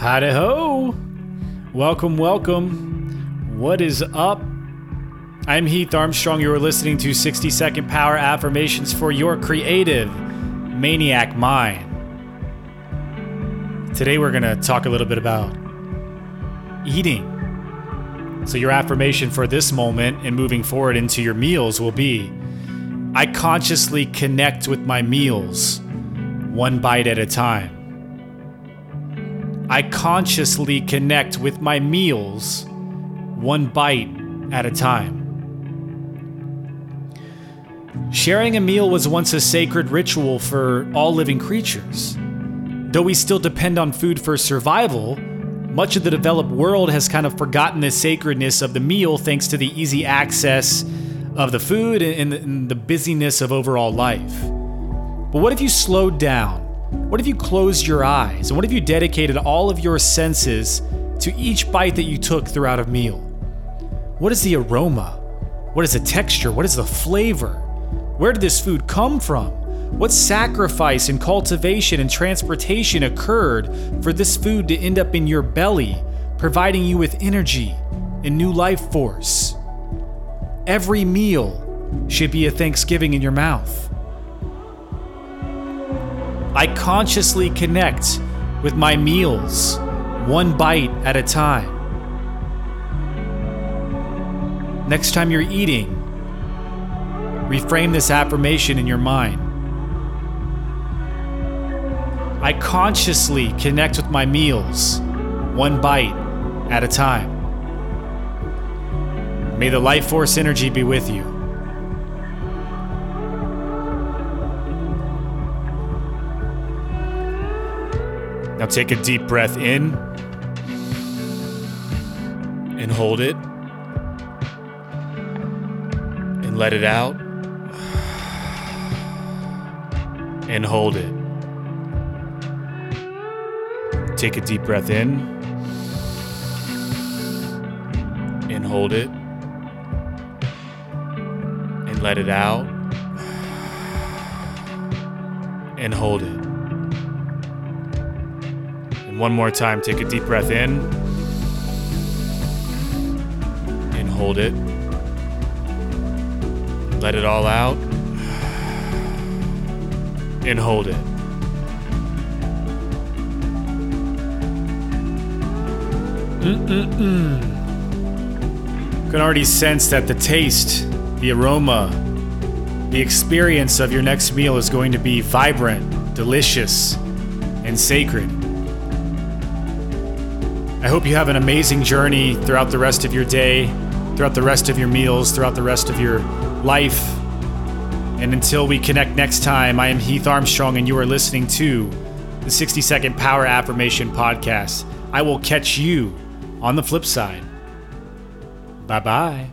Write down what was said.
Howdy ho! Welcome, welcome. What is up? I'm Heath Armstrong. You are listening to 60 Second Power Affirmations for your creative maniac mind. Today, we're going to talk a little bit about eating. So, your affirmation for this moment and moving forward into your meals will be I consciously connect with my meals one bite at a time. I consciously connect with my meals one bite at a time. Sharing a meal was once a sacred ritual for all living creatures. Though we still depend on food for survival, much of the developed world has kind of forgotten the sacredness of the meal thanks to the easy access of the food and the busyness of overall life. But what if you slowed down? What if you closed your eyes? And what if you dedicated all of your senses to each bite that you took throughout a meal? What is the aroma? What is the texture? What is the flavor? Where did this food come from? What sacrifice and cultivation and transportation occurred for this food to end up in your belly, providing you with energy and new life force? Every meal should be a thanksgiving in your mouth. I consciously connect with my meals, one bite at a time. Next time you're eating, reframe this affirmation in your mind. I consciously connect with my meals, one bite at a time. May the life force energy be with you. Now take a deep breath in and hold it and let it out and hold it. Take a deep breath in and hold it and let it out and hold it. One more time, take a deep breath in and hold it. Let it all out and hold it. Mm-mm-mm. Can already sense that the taste, the aroma, the experience of your next meal is going to be vibrant, delicious, and sacred. I hope you have an amazing journey throughout the rest of your day, throughout the rest of your meals, throughout the rest of your life. And until we connect next time, I am Heath Armstrong, and you are listening to the 60 Second Power Affirmation Podcast. I will catch you on the flip side. Bye bye.